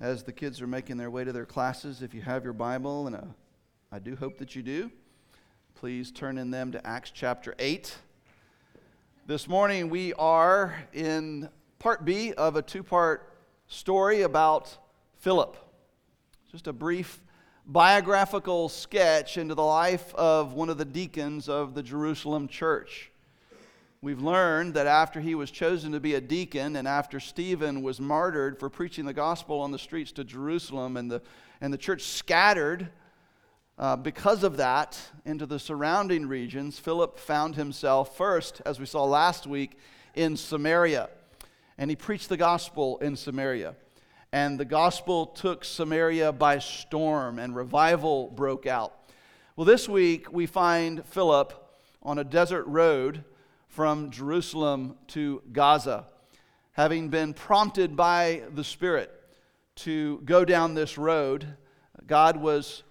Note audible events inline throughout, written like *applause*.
as the kids are making their way to their classes, if you have your Bible, and uh, I do hope that you do, please turn in them to Acts chapter 8. This morning we are in part B of a two part story about Philip. Just a brief biographical sketch into the life of one of the deacons of the Jerusalem church. We've learned that after he was chosen to be a deacon and after Stephen was martyred for preaching the gospel on the streets to Jerusalem and the, and the church scattered uh, because of that into the surrounding regions, Philip found himself first, as we saw last week, in Samaria. And he preached the gospel in Samaria. And the gospel took Samaria by storm, and revival broke out. Well, this week we find Philip on a desert road from Jerusalem to Gaza, having been prompted by the Spirit to go down this road. God was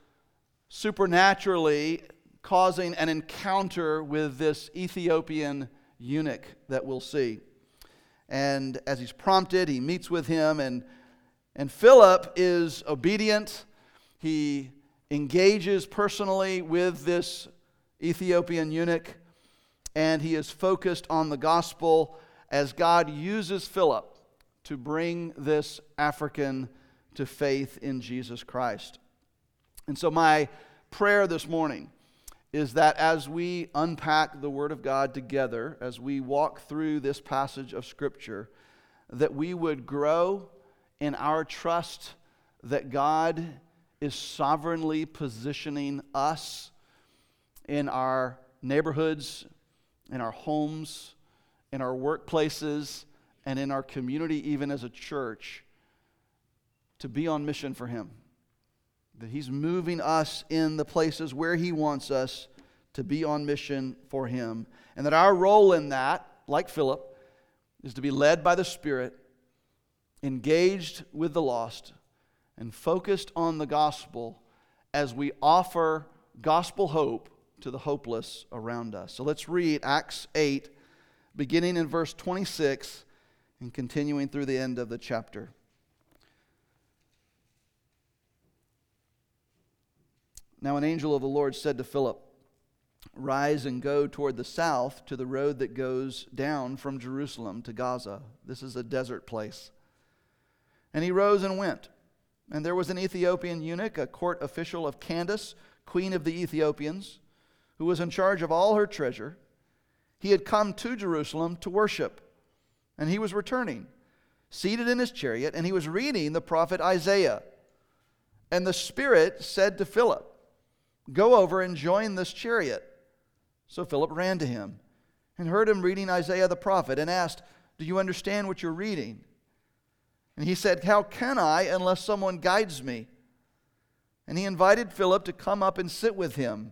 supernaturally causing an encounter with this Ethiopian eunuch that we'll see. And as he's prompted, he meets with him, and, and Philip is obedient. He engages personally with this Ethiopian eunuch and he is focused on the gospel as God uses Philip to bring this African to faith in Jesus Christ. And so, my prayer this morning is that as we unpack the Word of God together, as we walk through this passage of Scripture, that we would grow in our trust that God is sovereignly positioning us in our neighborhoods, in our homes, in our workplaces, and in our community, even as a church, to be on mission for Him. That He's moving us in the places where He wants us to be on mission for Him. And that our role in that, like Philip, is to be led by the Spirit, engaged with the lost, and focused on the gospel as we offer gospel hope to the hopeless around us. So let's read Acts 8, beginning in verse 26 and continuing through the end of the chapter. Now, an angel of the Lord said to Philip, Rise and go toward the south to the road that goes down from Jerusalem to Gaza. This is a desert place. And he rose and went. And there was an Ethiopian eunuch, a court official of Candace, queen of the Ethiopians who was in charge of all her treasure, he had come to Jerusalem to worship, and he was returning, seated in his chariot, and he was reading the prophet Isaiah. And the Spirit said to Philip, Go over and join this chariot. So Philip ran to him and heard him reading Isaiah the prophet and asked, Do you understand what you're reading? And he said, How can I unless someone guides me? And he invited Philip to come up and sit with him.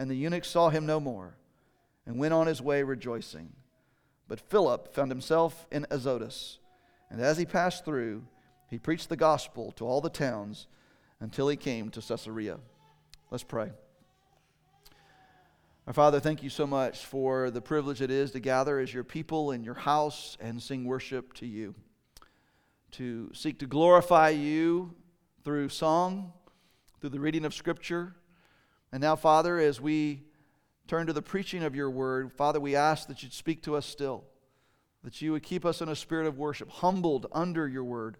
and the eunuch saw him no more and went on his way rejoicing. But Philip found himself in Azotus, and as he passed through, he preached the gospel to all the towns until he came to Caesarea. Let's pray. Our Father, thank you so much for the privilege it is to gather as your people in your house and sing worship to you, to seek to glorify you through song, through the reading of Scripture and now, Father, as we turn to the preaching of your word, Father, we ask that you'd speak to us still, that you would keep us in a spirit of worship, humbled under your word,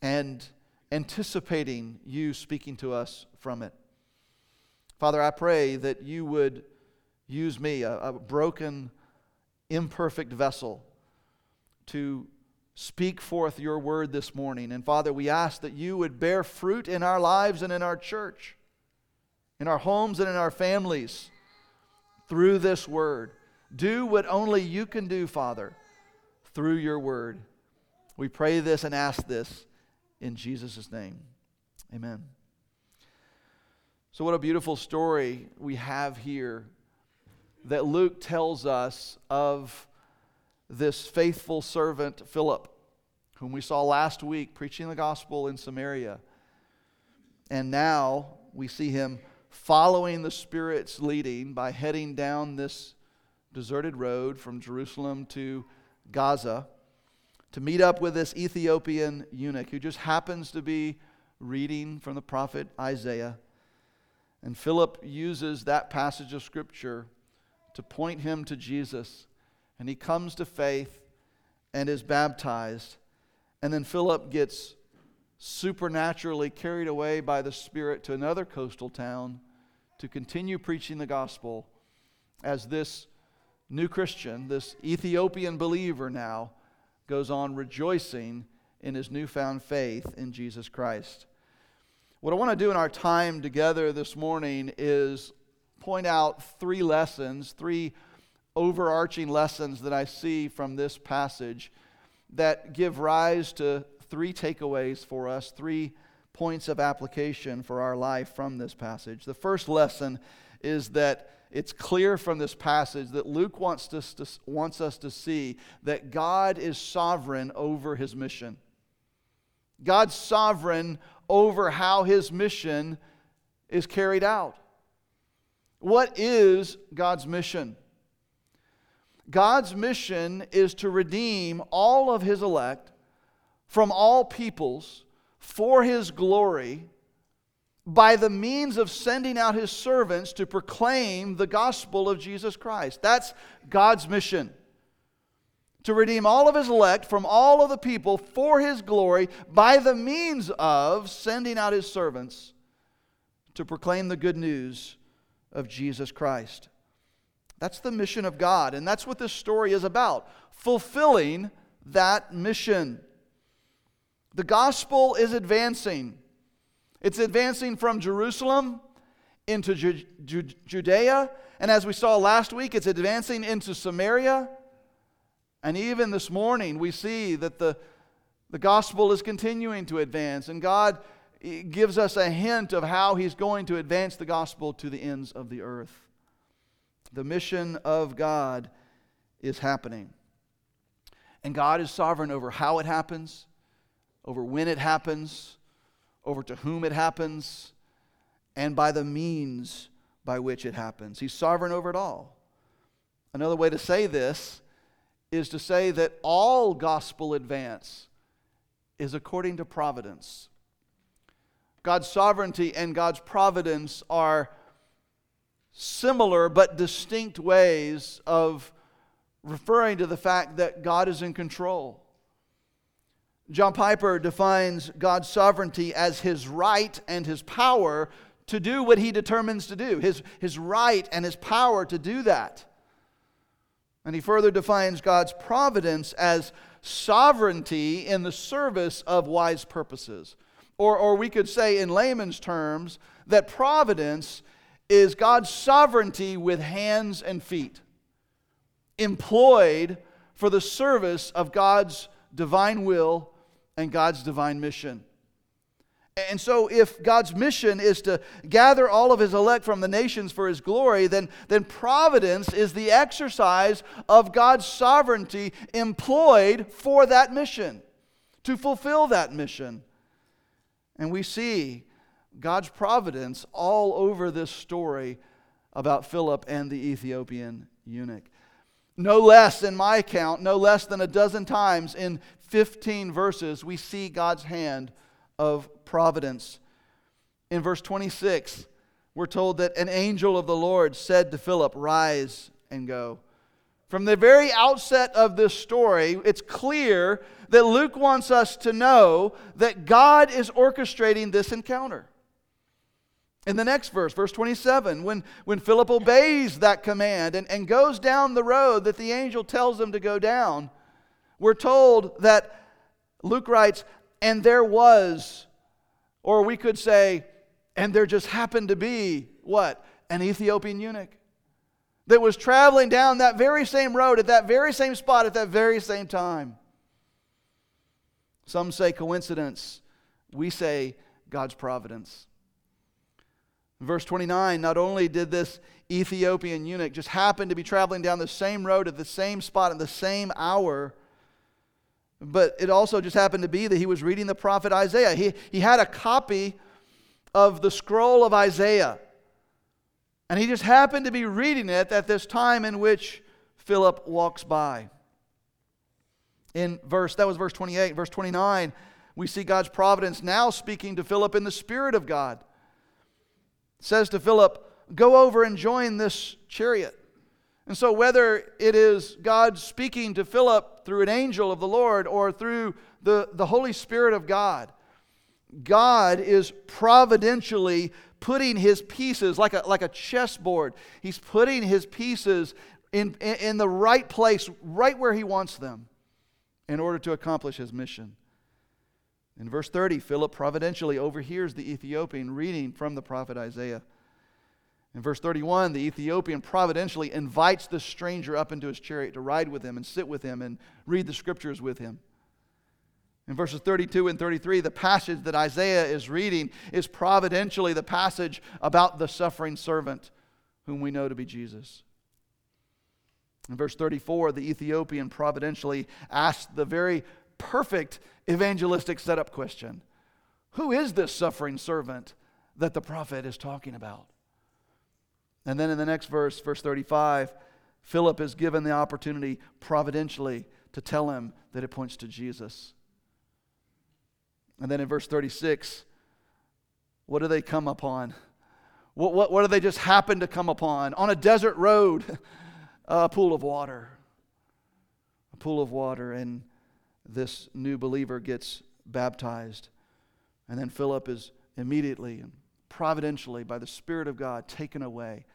and anticipating you speaking to us from it. Father, I pray that you would use me, a, a broken, imperfect vessel, to speak forth your word this morning. And Father, we ask that you would bear fruit in our lives and in our church, in our homes and in our families through this word. Do what only you can do, Father, through your word. We pray this and ask this in Jesus' name. Amen. So, what a beautiful story we have here that Luke tells us of this faithful servant, Philip, whom we saw last week preaching the gospel in Samaria. And now we see him following the Spirit's leading by heading down this deserted road from Jerusalem to Gaza to meet up with this Ethiopian eunuch who just happens to be reading from the prophet Isaiah. And Philip uses that passage of Scripture to point him to Jesus and he comes to faith and is baptized. And then Philip gets supernaturally carried away by the Spirit to another coastal town to continue preaching the gospel as this new Christian, this Ethiopian believer now, goes on rejoicing in his newfound faith in Jesus Christ. What I want to do in our time together this morning is point out three lessons, three overarching lessons that I see from this passage that give rise to three takeaways for us, three points of application for our life from this passage. The first lesson is that it's clear from this passage that Luke wants us to, wants us to see that God is sovereign over his mission. God's sovereign over how his mission is carried out. What is God's mission? God's mission is to redeem all of his elect from all peoples for his glory by the means of sending out his servants to proclaim the gospel of Jesus Christ. That's God's mission. To redeem all of his elect from all of the people for his glory by the means of sending out his servants to proclaim the good news of Jesus Christ. That's the mission of God, and that's what this story is about fulfilling that mission. The gospel is advancing. It's advancing from Jerusalem into Ju- Ju- Judea, and as we saw last week, it's advancing into Samaria. And even this morning, we see that the, the gospel is continuing to advance, and God eh, gives us a hint of how He's going to advance the gospel to the ends of the earth. The mission of God is happening. And God is sovereign over how it happens, over when it happens, over to whom it happens, and by the means by which it happens. He's sovereign over it all. Another way to say this is to say that all gospel advance is according to providence. God's sovereignty and God's providence are similar but distinct ways of referring to the fact that God is in control. John Piper defines God's sovereignty as his right and his power to do what he determines to do, his, his right and his power to do that. And he further defines God's providence as sovereignty in the service of wise purposes. Or, or we could say, in layman's terms, that providence is God's sovereignty with hands and feet, employed for the service of God's divine will and God's divine mission. And so, if God's mission is to gather all of his elect from the nations for his glory, then, then providence is the exercise of God's sovereignty employed for that mission, to fulfill that mission. And we see God's providence all over this story about Philip and the Ethiopian eunuch. No less, in my account, no less than a dozen times in 15 verses, we see God's hand of providence. In verse 26, we're told that an angel of the Lord said to Philip, Rise and go. From the very outset of this story, it's clear that Luke wants us to know that God is orchestrating this encounter. In the next verse, verse 27, when, when Philip obeys that command and, and goes down the road that the angel tells him to go down, we're told that Luke writes, and there was, or we could say, and there just happened to be, what? An Ethiopian eunuch that was traveling down that very same road at that very same spot at that very same time. Some say coincidence. We say God's providence. Verse 29, not only did this Ethiopian eunuch just happen to be traveling down the same road at the same spot at the same hour, but it also just happened to be that he was reading the prophet Isaiah. He, he had a copy of the scroll of Isaiah. And he just happened to be reading it at this time in which Philip walks by. In verse, that was verse 28. Verse 29, we see God's providence now speaking to Philip in the Spirit of God. Says to Philip, Go over and join this chariot. And so, whether it is God speaking to Philip through an angel of the Lord or through the, the Holy Spirit of God, God is providentially putting his pieces like a, like a chessboard. He's putting his pieces in, in, in the right place, right where he wants them, in order to accomplish his mission. In verse 30, Philip providentially overhears the Ethiopian reading from the prophet Isaiah. In verse 31, the Ethiopian providentially invites the stranger up into his chariot to ride with him and sit with him and read the scriptures with him. In verses 32 and 33, the passage that Isaiah is reading is providentially the passage about the suffering servant, whom we know to be Jesus. In verse 34, the Ethiopian providentially asks the very perfect evangelistic setup question Who is this suffering servant that the prophet is talking about? And then in the next verse, verse 35, Philip is given the opportunity providentially to tell him that it points to Jesus. And then in verse 36, what do they come upon? What, what, what do they just happen to come upon? On a desert road, *laughs* a pool of water. A pool of water, and this new believer gets baptized. And then Philip is immediately and providentially, by the Spirit of God, taken away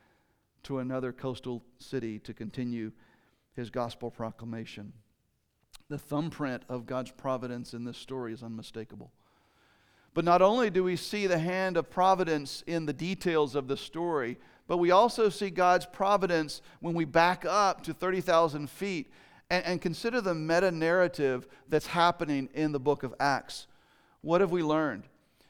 to another coastal city to continue his gospel proclamation. The thumbprint of God's providence in this story is unmistakable. But not only do we see the hand of providence in the details of the story, but we also see God's providence when we back up to 30,000 feet and, and consider the meta narrative that's happening in the book of Acts. What have we learned?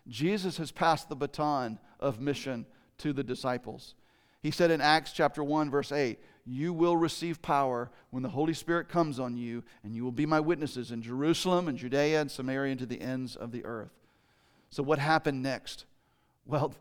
Jesus has passed the baton of mission to the disciples. He said in Acts chapter 1, verse 8, You will receive power when the Holy Spirit comes on you, and you will be my witnesses in Jerusalem and Judea and Samaria and to the ends of the earth. So, what happened next? Well,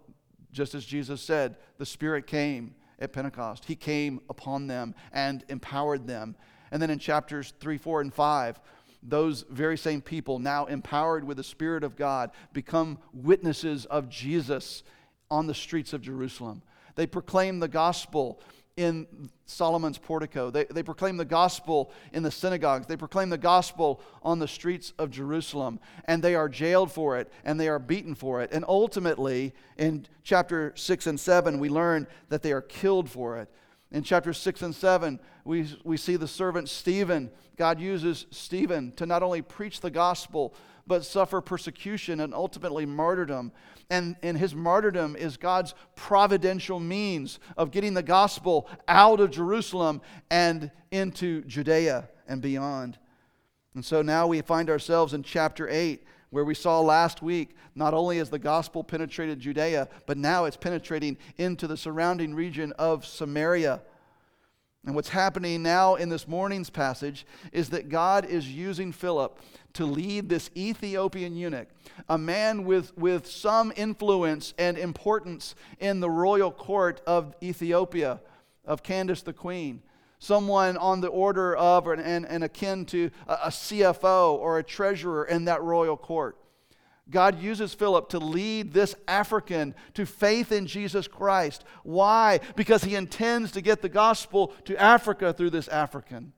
just as Jesus said, the Spirit came at Pentecost. He came upon them and empowered them. And then in chapters 3, 4, and 5, those very same people, now empowered with the Spirit of God, become witnesses of Jesus on the streets of Jerusalem. They proclaim the gospel in Solomon's portico. They, they proclaim the gospel in the synagogues. They proclaim the gospel on the streets of Jerusalem. And they are jailed for it and they are beaten for it. And ultimately, in chapter 6 and 7, we learn that they are killed for it. In chapter 6 and 7, we, we see the servant Stephen. God uses Stephen to not only preach the gospel, but suffer persecution and ultimately martyrdom. And, and his martyrdom is God's providential means of getting the gospel out of Jerusalem and into Judea and beyond. And so now we find ourselves in chapter 8, where we saw last week not only has the gospel penetrated Judea, but now it's penetrating into the surrounding region of Samaria. And what's happening now in this morning's passage is that God is using Philip to lead this Ethiopian eunuch, a man with, with some influence and importance in the royal court of Ethiopia, of Candace the queen. Someone on the order of and, and, akin to a, a CFO or a treasurer in that royal court. God uses Philip to lead this African to faith in Jesus Christ. Why? Because he intends to get the gospel to Africa through this African.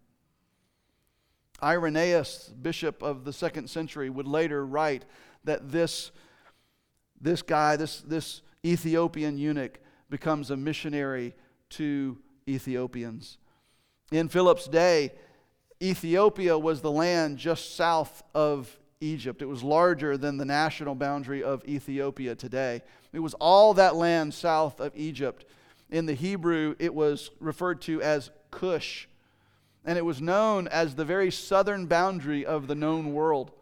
Irenaeus, bishop of the second century, would later write that this, this guy, this, this Ethiopian eunuch, becomes a missionary to Ethiopians. In Philip's day, Ethiopia was the land just south of Egypt. It was larger than the national boundary of Ethiopia today. It was all that land south of Egypt. In the Hebrew, it was referred to as Cush, and it was known as the very southern boundary of the known world,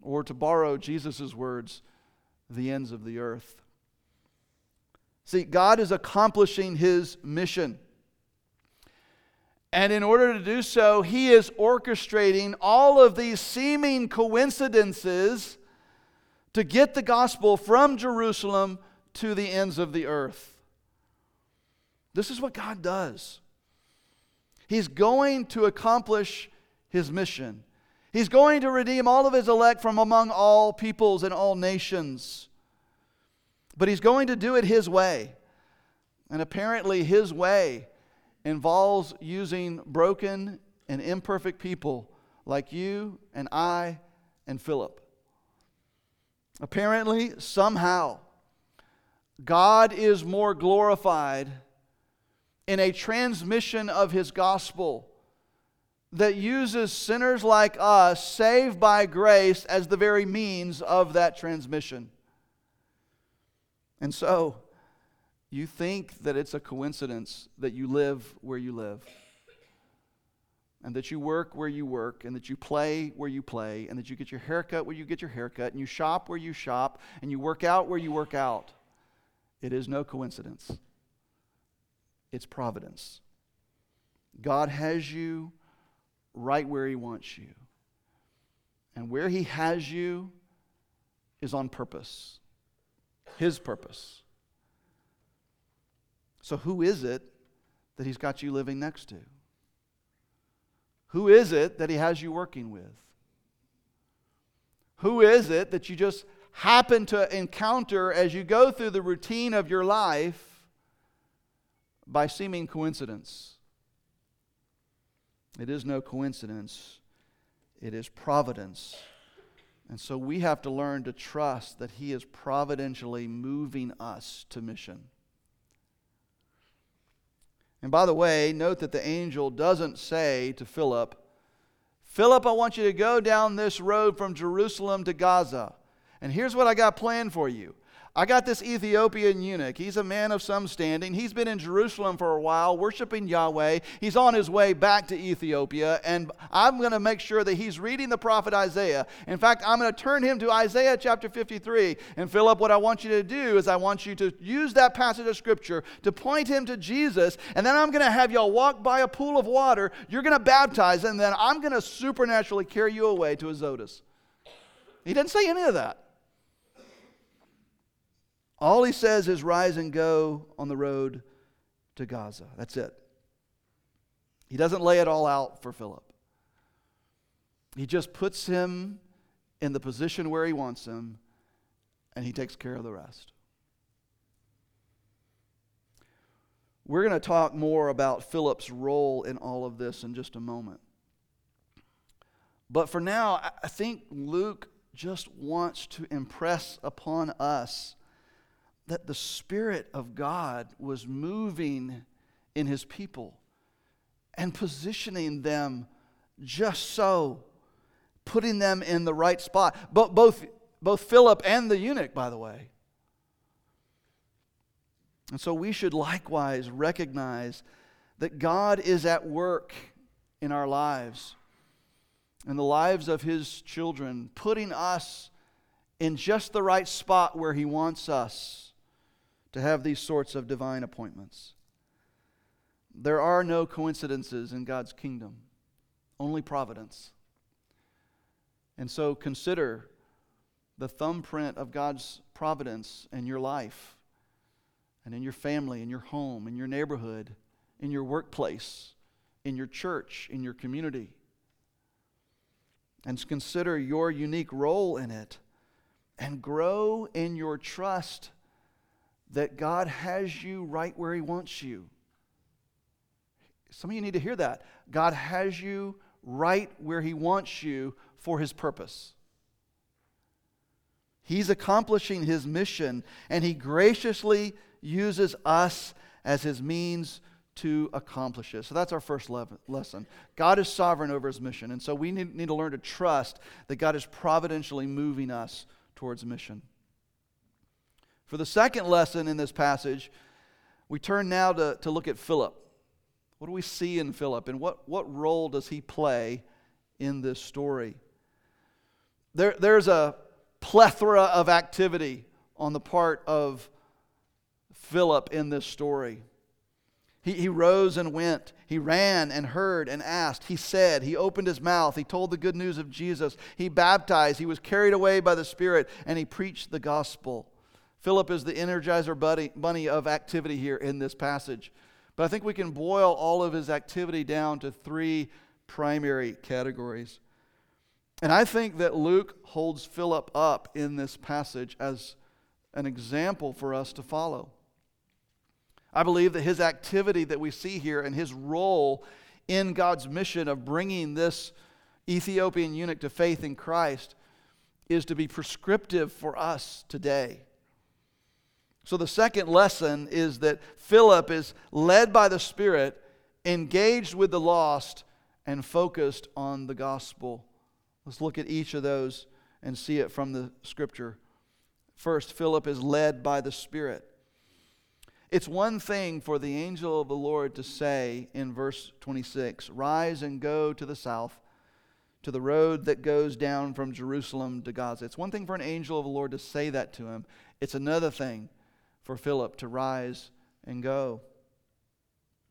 or to borrow Jesus' words, the ends of the earth. See, God is accomplishing his mission. And in order to do so, he is orchestrating all of these seeming coincidences to get the gospel from Jerusalem to the ends of the earth. This is what God does. He's going to accomplish his mission. He's going to redeem all of his elect from among all peoples and all nations. But he's going to do it his way. And apparently, his way involves using broken and imperfect people like you and I and Philip. Apparently, somehow, God is more glorified in a transmission of his gospel that uses sinners like us, saved by grace, as the very means of that transmission. And so, you think that it's a coincidence that you live where you live, and that you work where you work, and that you play where you play, and that you get your haircut where you get your haircut, and you shop where you shop, and you work out where you work out. It is no coincidence, it's providence. God has you right where He wants you. And where He has you is on purpose, His purpose. So, who is it that He's got you living next to? Who is it that He has you working with? Who is it that you just happen to encounter as you go through the routine of your life by seeming coincidence? It is no coincidence, it is providence. And so we have to learn to trust that He is providentially moving us to mission. And by the way, note that the angel doesn't say to Philip, Philip, I want you to go down this road from Jerusalem to Gaza. And here's what I got planned for you. I got this Ethiopian eunuch. He's a man of some standing. He's been in Jerusalem for a while, worshiping Yahweh. He's on his way back to Ethiopia, and I'm going to make sure that he's reading the prophet Isaiah. In fact, I'm going to turn him to Isaiah chapter 53. And Philip, what I want you to do is I want you to use that passage of scripture to point him to Jesus, and then I'm going to have y'all walk by a pool of water. You're going to baptize, and then I'm going to supernaturally carry you away to Azotus. He didn't say any of that. All he says is rise and go on the road to Gaza. That's it. He doesn't lay it all out for Philip. He just puts him in the position where he wants him, and he takes care of the rest. We're going to talk more about Philip's role in all of this in just a moment. But for now, I think Luke just wants to impress upon us that the Spirit of God was moving in his people and positioning them just so, putting them in the right spot. Both, both Philip and the eunuch, by the way. And so we should likewise recognize that God is at work in our lives, in the lives of his children, putting us in just the right spot where he wants us to have these sorts of divine appointments. There are no coincidences in God's kingdom, only providence. And so consider the thumbprint of God's providence in your life and in your family, in your home, in your neighborhood, in your workplace, in your church, in your community. And consider your unique role in it and grow in your trust that God has you right where He wants you. Some of you need to hear that. God has you right where He wants you for His purpose. He's accomplishing His mission, and He graciously uses us as His means to accomplish it. So that's our first le- lesson. God is sovereign over His mission, and so we need, need to learn to trust that God is providentially moving us towards mission. For the second lesson in this passage, we turn now to, to look at Philip. What do we see in Philip, and what, what role does he play in this story? There, there's a plethora of activity on the part of Philip in this story. He, he rose and went. He ran and heard and asked. He said, He opened his mouth. He told the good news of Jesus. He baptized. He was carried away by the Spirit, and he preached the gospel. Philip is the energizer buddy, bunny of activity here in this passage. But I think we can boil all of his activity down to three primary categories. And I think that Luke holds Philip up in this passage as an example for us to follow. I believe that his activity that we see here and his role in God's mission of bringing this Ethiopian eunuch to faith in Christ is to be prescriptive for us today. So, the second lesson is that Philip is led by the Spirit, engaged with the lost, and focused on the gospel. Let's look at each of those and see it from the scripture. First, Philip is led by the Spirit. It's one thing for the angel of the Lord to say in verse 26 Rise and go to the south, to the road that goes down from Jerusalem to Gaza. It's one thing for an angel of the Lord to say that to him, it's another thing for Philip to rise and go.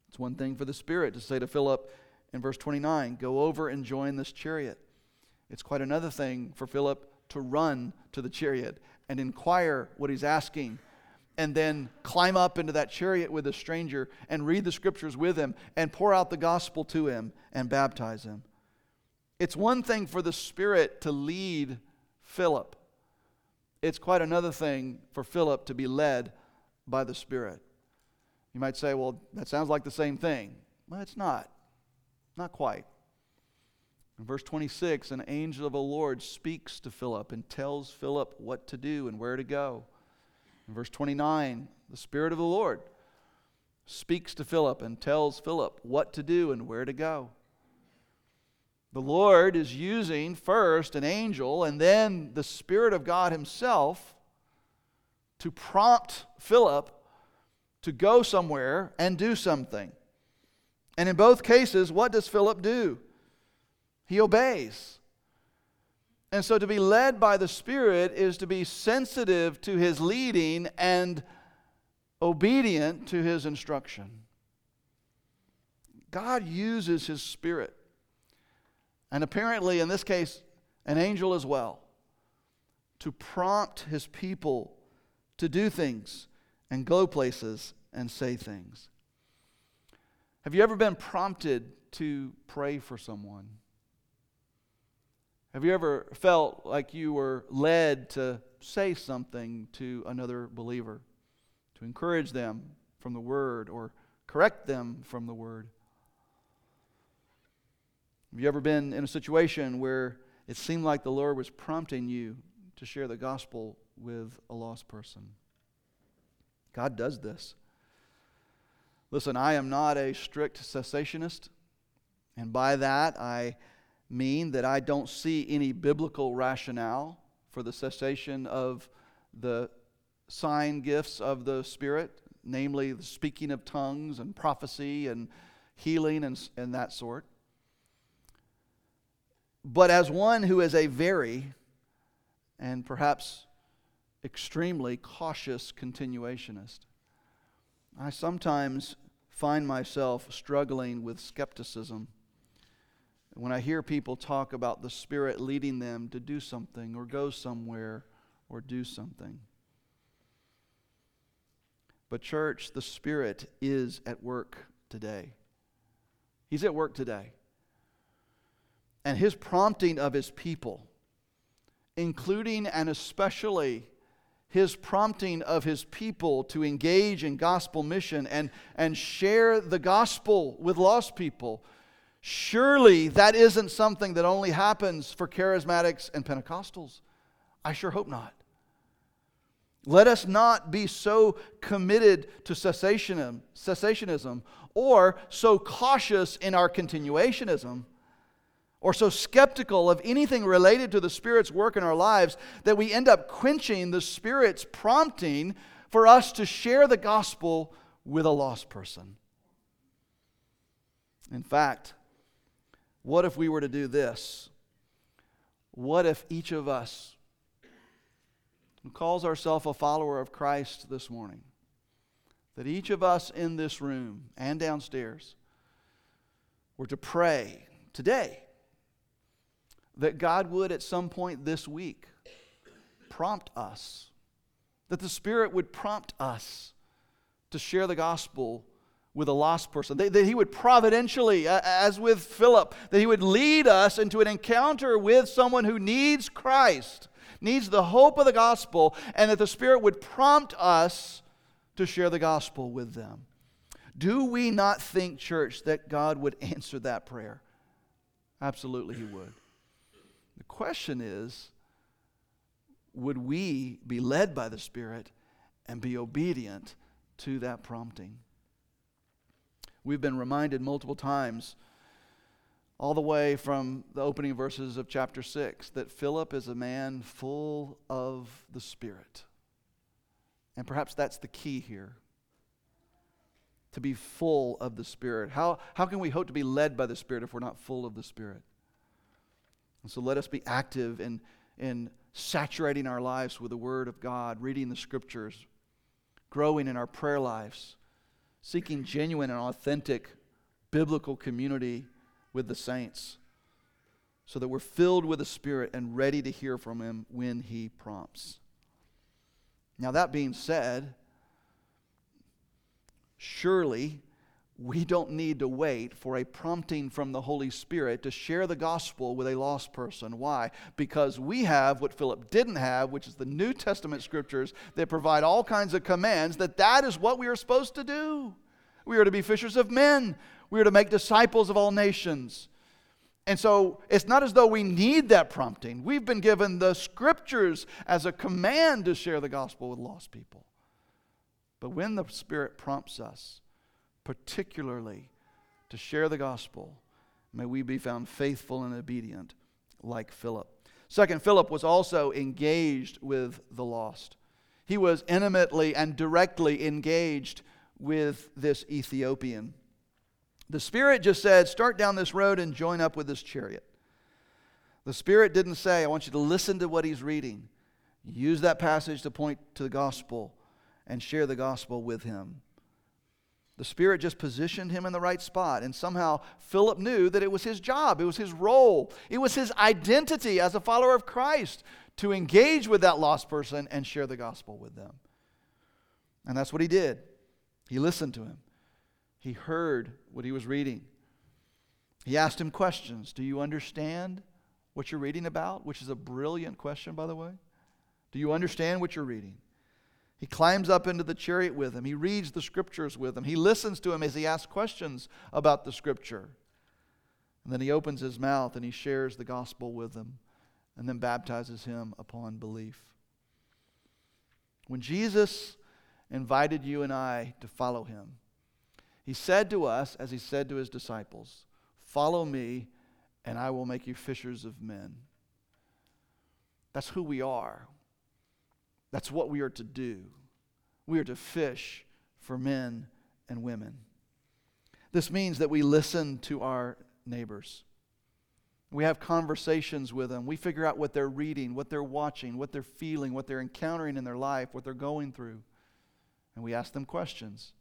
It's one thing for the Spirit to say to Philip in verse 29 Go over and join this chariot. It's quite another thing for Philip to run to the chariot and inquire what he's asking and then climb up into that chariot with a stranger and read the scriptures with him and pour out the gospel to him and baptize him. It's one thing for the Spirit to lead Philip, it's quite another thing for Philip to be led by the Spirit. You might say, well, that sounds like the same thing. Well, it's not. Not quite. In verse 26, an angel of the Lord speaks to Philip and tells Philip what to do and where to go. In verse 29, the Spirit of the Lord speaks to Philip and tells Philip what to do and where to go. The Lord is using first an angel and then the Spirit of God Himself to prompt Philip to go somewhere and do something. And in both cases, what does Philip do? He obeys. And so to be led by the Spirit is to be sensitive to His leading and obedient to His instruction. God uses His Spirit, and apparently in this case, an angel as well, to prompt His people to do things and go places and say things. Have you ever been prompted to pray for someone? Have you ever felt like you were led to say something to another believer, to encourage them from the Word or correct them from the Word? Have you ever been in a situation where it seemed like the Lord was prompting you to share the gospel with a lost person? God does this. Listen, I am not a strict cessationist, and by that I mean that I don't see any biblical rationale for the cessation of the sign gifts of the Spirit, namely the speaking of tongues and prophecy and healing and, and that sort. But as one who is a very and perhaps extremely cautious continuationist, I sometimes find myself struggling with skepticism when I hear people talk about the Spirit leading them to do something or go somewhere or do something. But, church, the Spirit is at work today. He's at work today. And His prompting of His people including and especially his prompting of his people to engage in gospel mission and, and share the gospel with lost people, surely that isn't something that only happens for charismatics and Pentecostals. I sure hope not. Let us not be so committed to cessationism, cessationism or so cautious in our continuationism or so skeptical of anything related to the Spirit's work in our lives that we end up quenching the Spirit's prompting for us to share the gospel with a lost person. In fact, what if we were to do this? What if each of us who calls ourselves a follower of Christ this morning, that each of us in this room and downstairs were to pray today that God would at some point this week prompt us, that the Spirit would prompt us to share the gospel with a lost person. That, that, he would providentially, as with Philip, that he would lead us into an encounter with someone who needs Christ, needs the hope of the gospel, and that the Spirit would prompt us to share the gospel with them. Do we not think, church, that God would answer that prayer? Absolutely, he would. The question is would we be led by the Spirit and be obedient to that prompting? We've been reminded multiple times, all the way from the opening verses of chapter 6, that Philip is a man full of the Spirit. And perhaps that's the key here to be full of the Spirit. How, how can we hope to be led by the Spirit if we're not full of the Spirit? And so let us be active in, in saturating our lives with the Word of God, reading the Scriptures, growing in our prayer lives, seeking genuine and authentic biblical community with the saints, so that we're filled with the Spirit and ready to hear from Him when He prompts. Now, that being said, surely we don't need to wait for a prompting from the Holy Spirit to share the gospel with a lost person. Why? Because we have what Philip didn't have, which is the New Testament scriptures that provide all kinds of commands that that is what we are supposed to do. We are to be fishers of men. We are to make disciples of all nations. And so it's not as though we need that prompting. We've been given the scriptures as a command to share the gospel with lost people. But when the Spirit prompts us, particularly to share the gospel. May we be found faithful and obedient like Philip. Second, Philip was also engaged with the lost. He was intimately and directly engaged with this Ethiopian. The Spirit just said, Start down this road and join up with this chariot. The Spirit didn't say, I want you to listen to what he's reading. Use that passage to point to the gospel and share the gospel with him. The Spirit just positioned him in the right spot. And somehow Philip knew that it was his job, it was his role, it was his identity as a follower of Christ to engage with that lost person and share the gospel with them. And that's what he did. He listened to him, he heard what he was reading. He asked him questions Do you understand what you're reading about? Which is a brilliant question, by the way. Do you understand what you're reading? He climbs up into the chariot with him. He reads the scriptures with him. He listens to him as he asks questions about the scripture. And then he opens his mouth and he shares the gospel with him and then baptizes him upon belief. When Jesus invited you and I to follow him, he said to us, as he said to his disciples, Follow me, and I will make you fishers of men. That's who we are. That's what we are to do. We are to fish for men and women. This means that we listen to our neighbors. We have conversations with them. We figure out what they're reading, what they're watching, what they're feeling, what they're encountering in their life, what they're going through. And we ask them questions.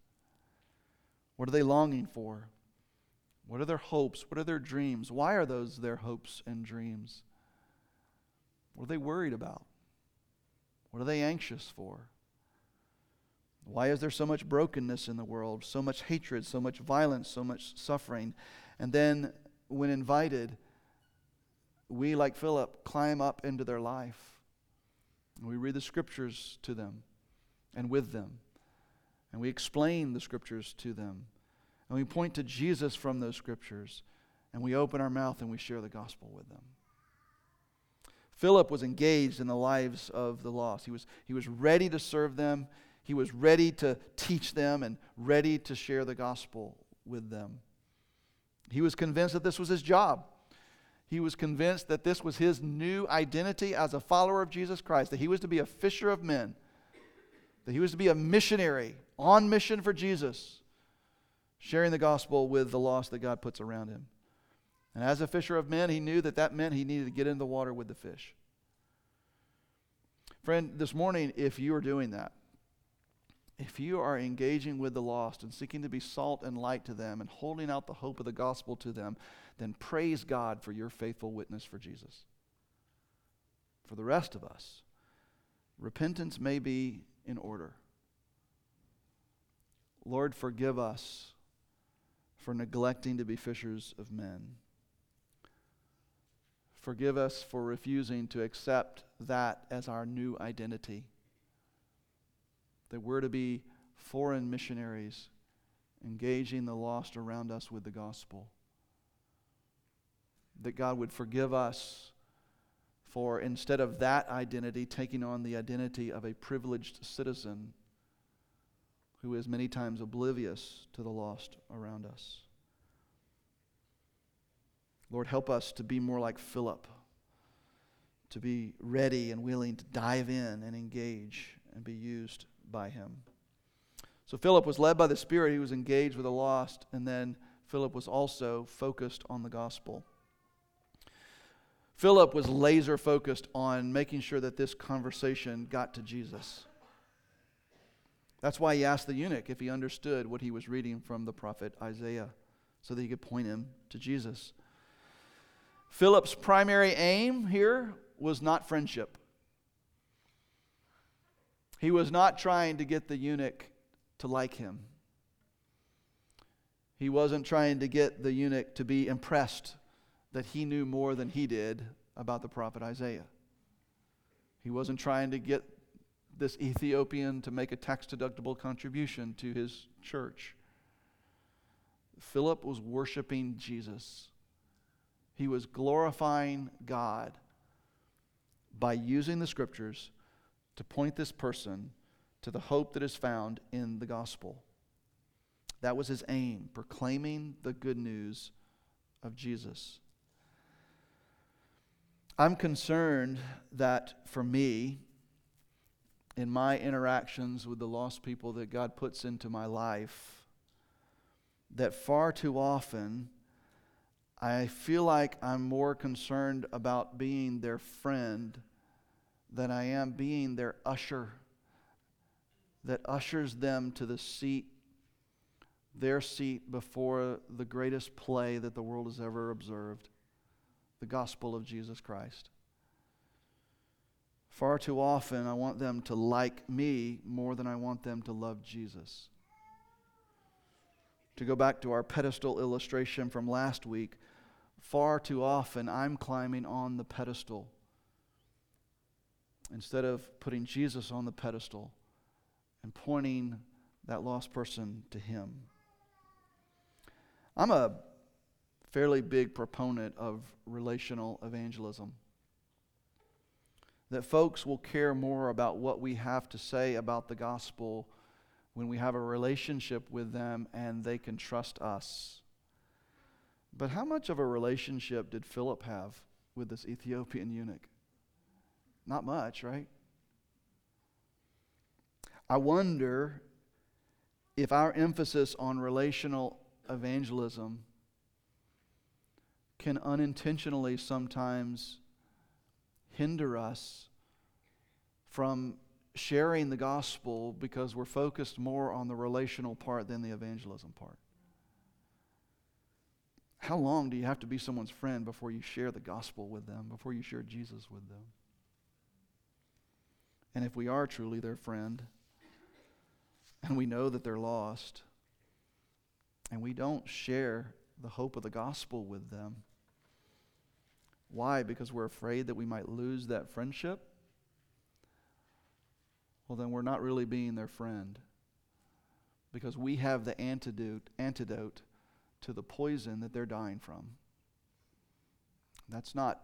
What are they longing for? What are their hopes? What are their dreams? Why are those their hopes and dreams? What are they worried about? What are they anxious for? Why is there so much brokenness in the world, so much hatred, so much violence, so much suffering? And then, when invited, we, like Philip, climb up into their life. And we read the scriptures to them and with them. And we explain the scriptures to them. And we point to Jesus from those scriptures. And we open our mouth and we share the gospel with them. Philip was engaged in the lives of the lost. He was, he was ready to serve them, he was ready to teach them, and ready to share the gospel with them. He was convinced that this was his job. He was convinced that this was his new identity as a follower of Jesus Christ, that he was to be a fisher of men, that he was to be a missionary on mission for Jesus, sharing the gospel with the lost that God puts around him. And as a fisher of men, he knew that that meant he needed to get in the water with the fish. Friend, this morning, if you are doing that, if you are engaging with the lost and seeking to be salt and light to them and holding out the hope of the gospel to them, then praise God for your faithful witness for Jesus. For the rest of us, repentance may be in order. Lord, forgive us for neglecting to be fishers of men. Forgive us for refusing to accept that as our new identity that we're to be foreign missionaries, engaging the lost around us with the gospel. That God would forgive us for, instead of that identity, taking on the identity of a privileged citizen who is many times oblivious to the lost around us. Lord, help us to be more like Philip, to be ready and willing to dive in and engage and be used by him. So Philip was led by the Spirit. He was engaged with the lost, and then Philip was also focused on the gospel. Philip was laser focused on making sure that this conversation got to Jesus. That's why he asked the eunuch if he understood what he was reading from the prophet Isaiah, so that he could point him to Jesus. Philip's primary aim here was not friendship. He was not trying to get the eunuch to like him. He wasn't trying to get the eunuch to be impressed that he knew more than he did about the prophet Isaiah. He wasn't trying to get this Ethiopian to make a tax deductible contribution to his church. Philip was worshiping Jesus. He was glorifying God by using the scriptures to point this person to the hope that is found in the gospel. That was his aim, proclaiming the good news of Jesus. I'm concerned that for me, in my interactions with the lost people that God puts into my life, that far too often I feel like I'm more concerned about being their friend than I am being their usher that ushers them to the seat, their seat before the greatest play that the world has ever observed the gospel of Jesus Christ. Far too often, I want them to like me more than I want them to love Jesus. To go back to our pedestal illustration from last week, far too often I'm climbing on the pedestal instead of putting Jesus on the pedestal and pointing that lost person to Him. I'm a fairly big proponent of relational evangelism. That folks will care more about what we have to say about the gospel when we have a relationship with them and they can trust us. But how much of a relationship did Philip have with this Ethiopian eunuch? Not much, right? I wonder if our emphasis on relational evangelism can unintentionally sometimes hinder us from sharing the gospel because we're focused more on the relational part than the evangelism part. How long do you have to be someone's friend before you share the gospel with them, before you share Jesus with them? And if we are truly their friend, and we know that they're lost, and we don't share the hope of the gospel with them, Why? Because we're afraid that we might lose that friendship? Well, then we're not really being their friend. Because we have the antidote, antidote to the poison that they're dying from. That's not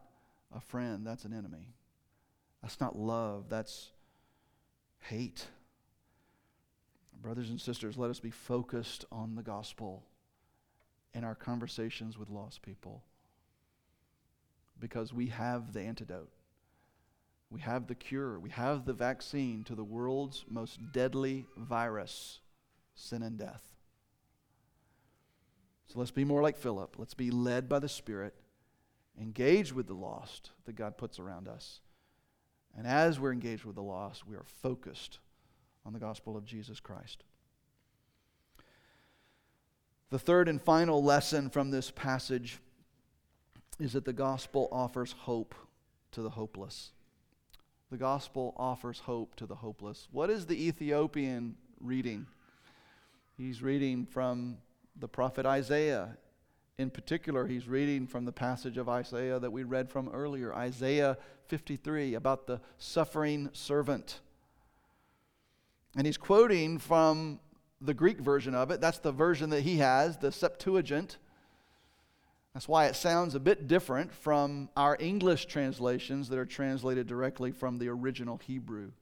a friend, that's an enemy. That's not love, that's hate. Brothers and sisters, let us be focused on the gospel in our conversations with lost people because we have the antidote. We have the cure. We have the vaccine to the world's most deadly virus sin and death. So let's be more like Philip. Let's be led by the Spirit, engage with the lost that God puts around us. And as we're engaged with the lost, we are focused on the gospel of Jesus Christ. The third and final lesson from this passage is that the gospel offers hope to the hopeless. The gospel offers hope to the hopeless. What is the Ethiopian reading? He's reading from the prophet Isaiah. In particular, he's reading from the passage of Isaiah that we read from earlier, Isaiah 53, about the suffering servant. And he's quoting from the Greek version of it. That's the version that he has, the Septuagint. That's why it sounds a bit different from our English translations that are translated directly from the original Hebrew.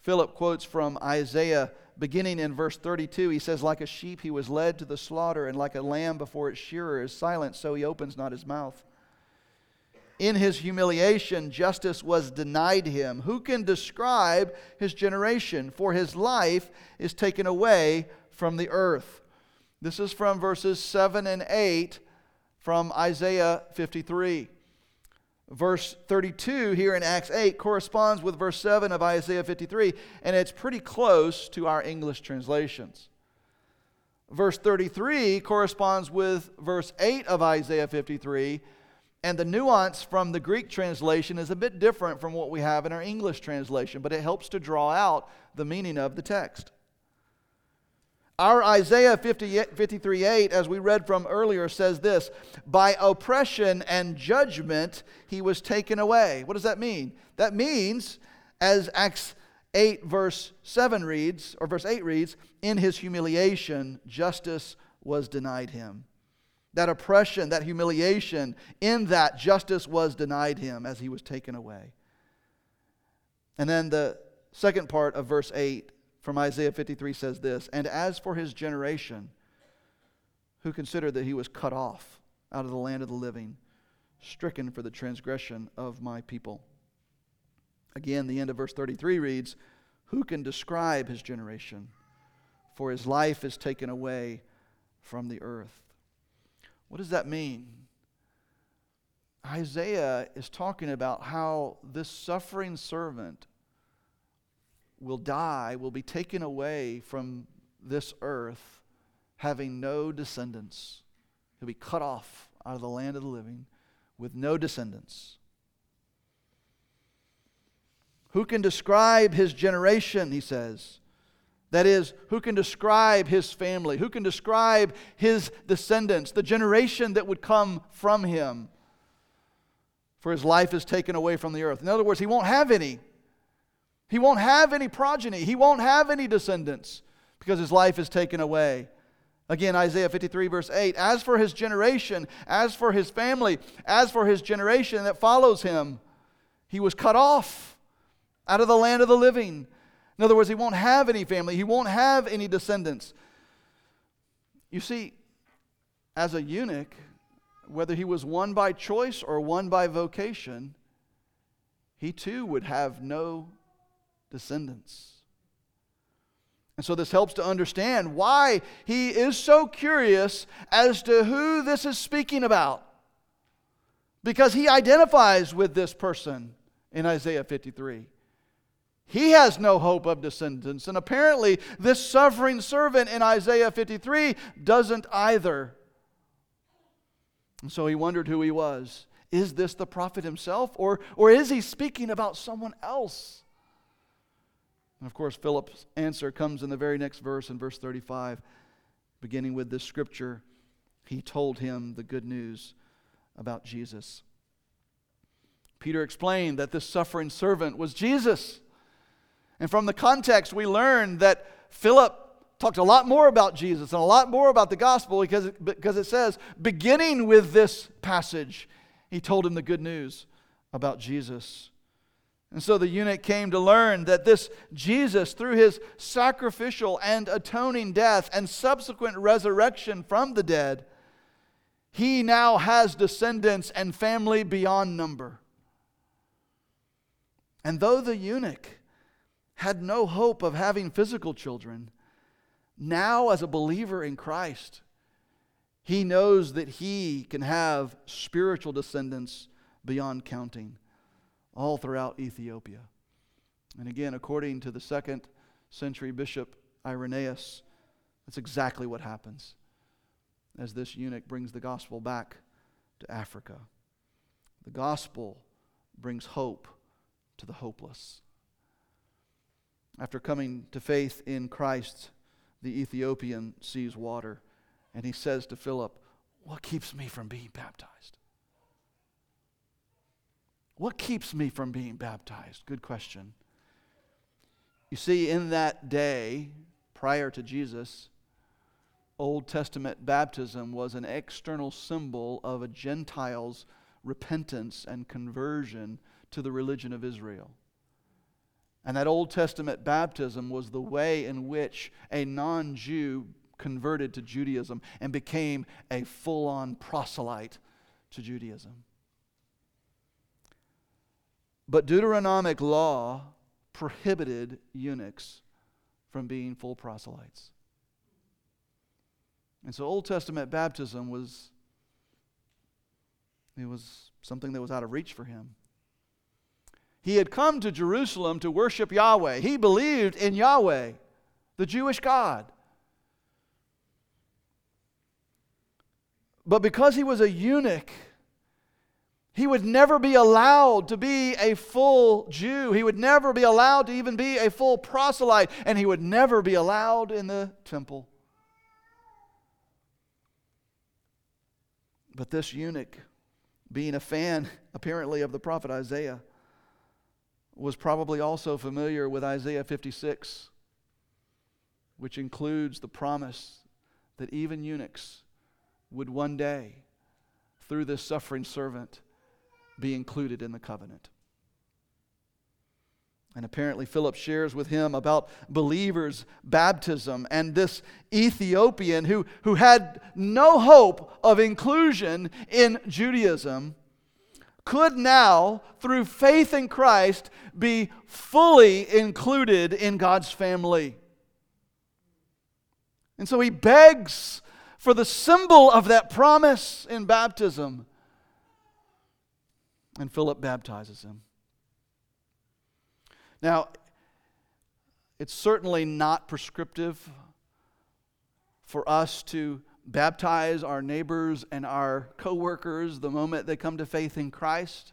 Philip quotes from Isaiah beginning in verse 32. He says, Like a sheep he was led to the slaughter, and like a lamb before its shearer is silent, so he opens not his mouth. In his humiliation, justice was denied him. Who can describe his generation? For his life is taken away from the earth. This is from verses 7 and 8 from Isaiah 53. Verse 32 here in Acts 8 corresponds with verse 7 of Isaiah 53, and it's pretty close to our English translations. Verse 33 corresponds with verse 8 of Isaiah 53, and the nuance from the Greek translation is a bit different from what we have in our English translation, but it helps to draw out the meaning of the text. Our Isaiah 50, 53 8, as we read from earlier, says this By oppression and judgment he was taken away. What does that mean? That means, as Acts 8, verse 7 reads, or verse 8 reads, in his humiliation, justice was denied him. That oppression, that humiliation, in that justice was denied him as he was taken away. And then the second part of verse 8 from Isaiah 53 says this And as for his generation, who considered that he was cut off out of the land of the living, stricken for the transgression of my people. Again, the end of verse 33 reads, Who can describe his generation? For his life is taken away from the earth. What does that mean? Isaiah is talking about how this suffering servant will die, will be taken away from this earth, having no descendants. He'll be cut off out of the land of the living with no descendants. Who can describe his generation, he says? That is, who can describe his family? Who can describe his descendants, the generation that would come from him? For his life is taken away from the earth. In other words, he won't have any. He won't have any progeny. He won't have any descendants because his life is taken away. Again, Isaiah 53, verse 8 As for his generation, as for his family, as for his generation that follows him, he was cut off out of the land of the living. In other words, he won't have any family, he won't have any descendants. You see, as a eunuch, whether he was one by choice or one by vocation, he too would have no descendants. And so this helps to understand why he is so curious as to who this is speaking about. Because he identifies with this person in Isaiah 53. He has no hope of descendants, and apparently, this suffering servant in Isaiah 53 doesn't either. And so he wondered who he was. Is this the prophet himself, or, or is he speaking about someone else? And of course, Philip's answer comes in the very next verse, in verse 35, beginning with this scripture. He told him the good news about Jesus. Peter explained that this suffering servant was Jesus. And from the context, we learn that Philip talked a lot more about Jesus and a lot more about the gospel because, because it says, beginning with this passage, he told him the good news about Jesus. And so the eunuch came to learn that this Jesus, through his sacrificial and atoning death and subsequent resurrection from the dead, he now has descendants and family beyond number. And though the eunuch had no hope of having physical children, now as a believer in Christ, he knows that he can have spiritual descendants beyond counting all throughout Ethiopia. And again, according to the second century bishop Irenaeus, that's exactly what happens as this eunuch brings the gospel back to Africa. The gospel brings hope to the hopeless. After coming to faith in Christ, the Ethiopian sees water and he says to Philip, What keeps me from being baptized? What keeps me from being baptized? Good question. You see, in that day, prior to Jesus, Old Testament baptism was an external symbol of a Gentile's repentance and conversion to the religion of Israel. And that Old Testament baptism was the way in which a non Jew converted to Judaism and became a full on proselyte to Judaism. But Deuteronomic law prohibited eunuchs from being full proselytes. And so Old Testament baptism was it was something that was out of reach for him. He had come to Jerusalem to worship Yahweh. He believed in Yahweh, the Jewish God. But because he was a eunuch, he would never be allowed to be a full Jew. He would never be allowed to even be a full proselyte, and he would never be allowed in the temple. But this eunuch, being a fan *laughs* apparently of the prophet Isaiah, was probably also familiar with Isaiah 56, which includes the promise that even eunuchs would one day, through this suffering servant, be included in the covenant. And apparently, Philip shares with him about believers' baptism. And this Ethiopian who, who had no hope of inclusion in Judaism could now, through faith in Christ, be fully included in God's family. And so he begs for the symbol of that promise in baptism and Philip baptizes him. Now, it's certainly not prescriptive for us to baptize our neighbors and our coworkers the moment they come to faith in Christ.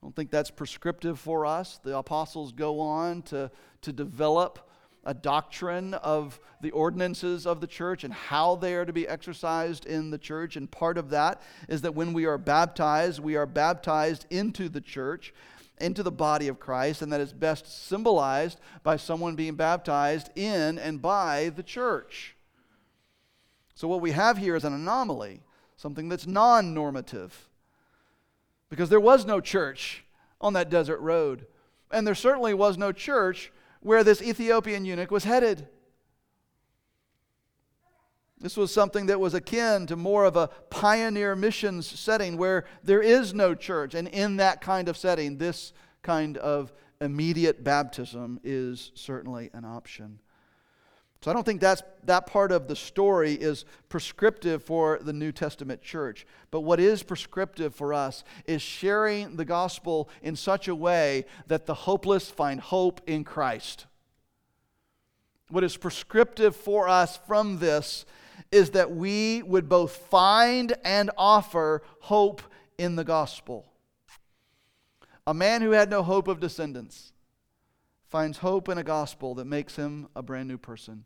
I don't think that's prescriptive for us. The apostles go on to, to develop a doctrine of the ordinances of the church and how they are to be exercised in the church. And part of that is that when we are baptized, we are baptized into the church, into the body of Christ, and that is best symbolized by someone being baptized in and by the church. So, what we have here is an anomaly, something that's non normative. Because there was no church on that desert road. And there certainly was no church where this Ethiopian eunuch was headed. This was something that was akin to more of a pioneer missions setting where there is no church. And in that kind of setting, this kind of immediate baptism is certainly an option. So I don't think that's, that part of the story is prescriptive for the New Testament church. But what is prescriptive for us is sharing the gospel in such a way that the hopeless find hope in Christ. What is prescriptive for us from this is that we would both find and offer hope in the gospel. A man who had no hope of descendants finds hope in a gospel that makes him a brand new person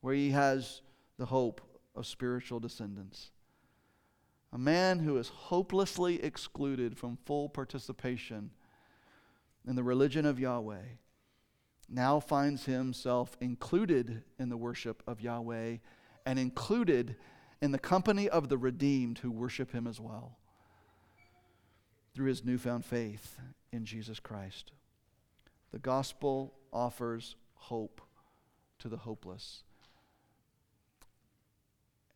where he has the hope of spiritual descendants. A man who is hopelessly excluded from full participation in the religion of Yahweh now finds himself included in the worship of Yahweh and included in the company of the redeemed who worship him as well through his newfound faith in Jesus Christ. The gospel offers hope to the hopeless.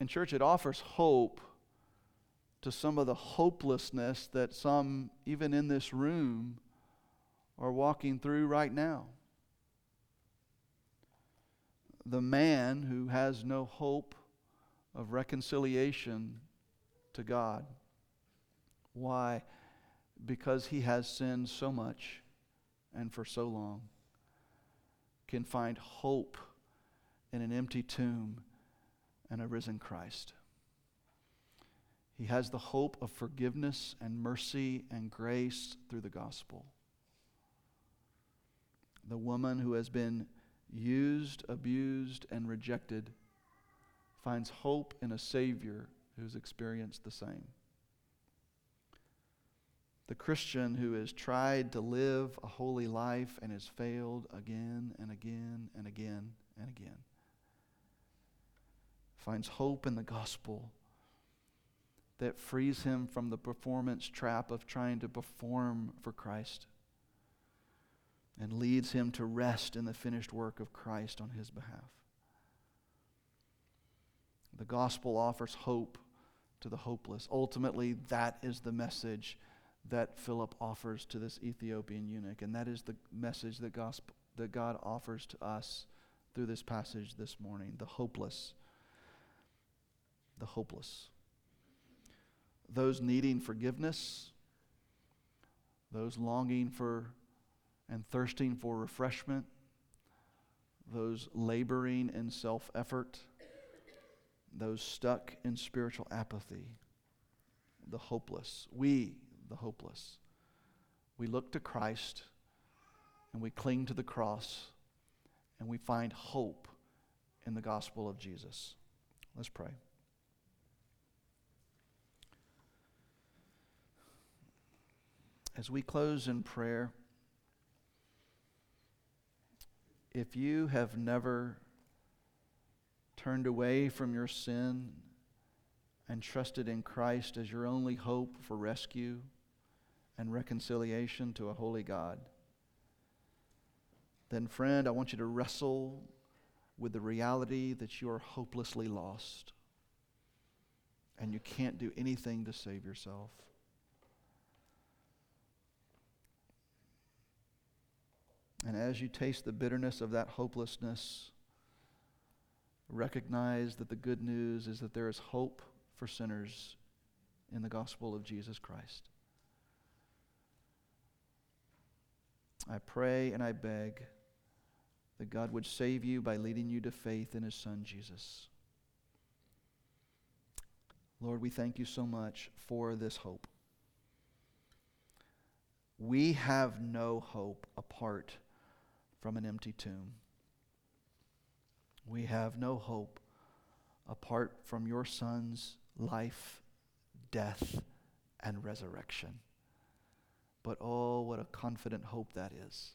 And, church, it offers hope to some of the hopelessness that some, even in this room, are walking through right now. The man who has no hope of reconciliation to God. Why? Because he has sinned so much and for so long, can find hope in an empty tomb and a risen Christ. He has the hope of forgiveness and mercy and grace through the gospel. The woman who has been used, abused, and rejected finds hope in a Savior who's experienced the same. The Christian who has tried to live a holy life and has failed again and again and again and again finds hope in the gospel that frees him from the performance trap of trying to perform for Christ and leads him to rest in the finished work of Christ on his behalf. The gospel offers hope to the hopeless. Ultimately, that is the message that Philip offers to this Ethiopian eunuch, and that is the message that, gospel, that God offers to us through this passage this morning the hopeless. The hopeless. Those needing forgiveness, those longing for and thirsting for refreshment, those laboring in self effort, those stuck in spiritual apathy, the hopeless. We, the hopeless. We look to Christ and we cling to the cross and we find hope in the gospel of Jesus. Let's pray. As we close in prayer, if you have never turned away from your sin and trusted in Christ as your only hope for rescue and reconciliation to a holy God, then, friend, I want you to wrestle with the reality that you are hopelessly lost and you can't do anything to save yourself. And as you taste the bitterness of that hopelessness, recognize that the good news is that there is hope for sinners in the gospel of Jesus Christ. I pray and I beg that God would save you by leading you to faith in His Son, Jesus. Lord, we thank you so much for this hope. We have no hope apart from an empty tomb. We have no hope apart from your Son's life, death, and resurrection. But oh, what a confident hope that is.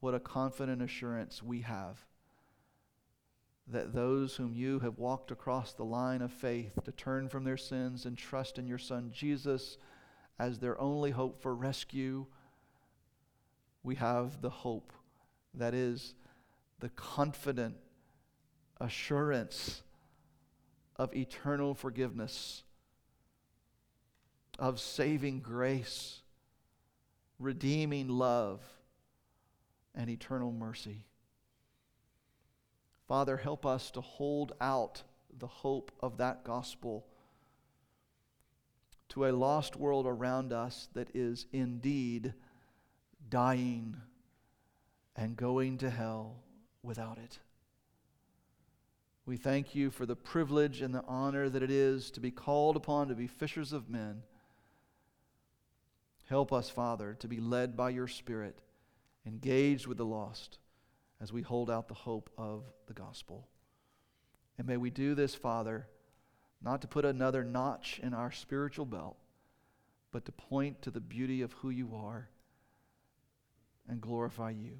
What a confident assurance we have that those whom you have walked across the line of faith to turn from their sins and trust in your Son Jesus as their only hope for rescue, we have the hope that is the confident assurance of eternal forgiveness, of saving grace, redeeming love, and eternal mercy. Father, help us to hold out the hope of that gospel to a lost world around us that is indeed dying and going to hell without it. We thank you for the privilege and the honor that it is to be called upon to be fishers of men. Help us, Father, to be led by your Spirit, engaged with the lost as we hold out the hope of the gospel. And may we do this, Father, not to put another notch in our spiritual belt, but to point to the beauty of who you are and glorify you.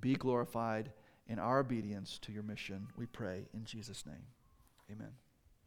Be glorified in our obedience to your mission, we pray in Jesus' name. Amen.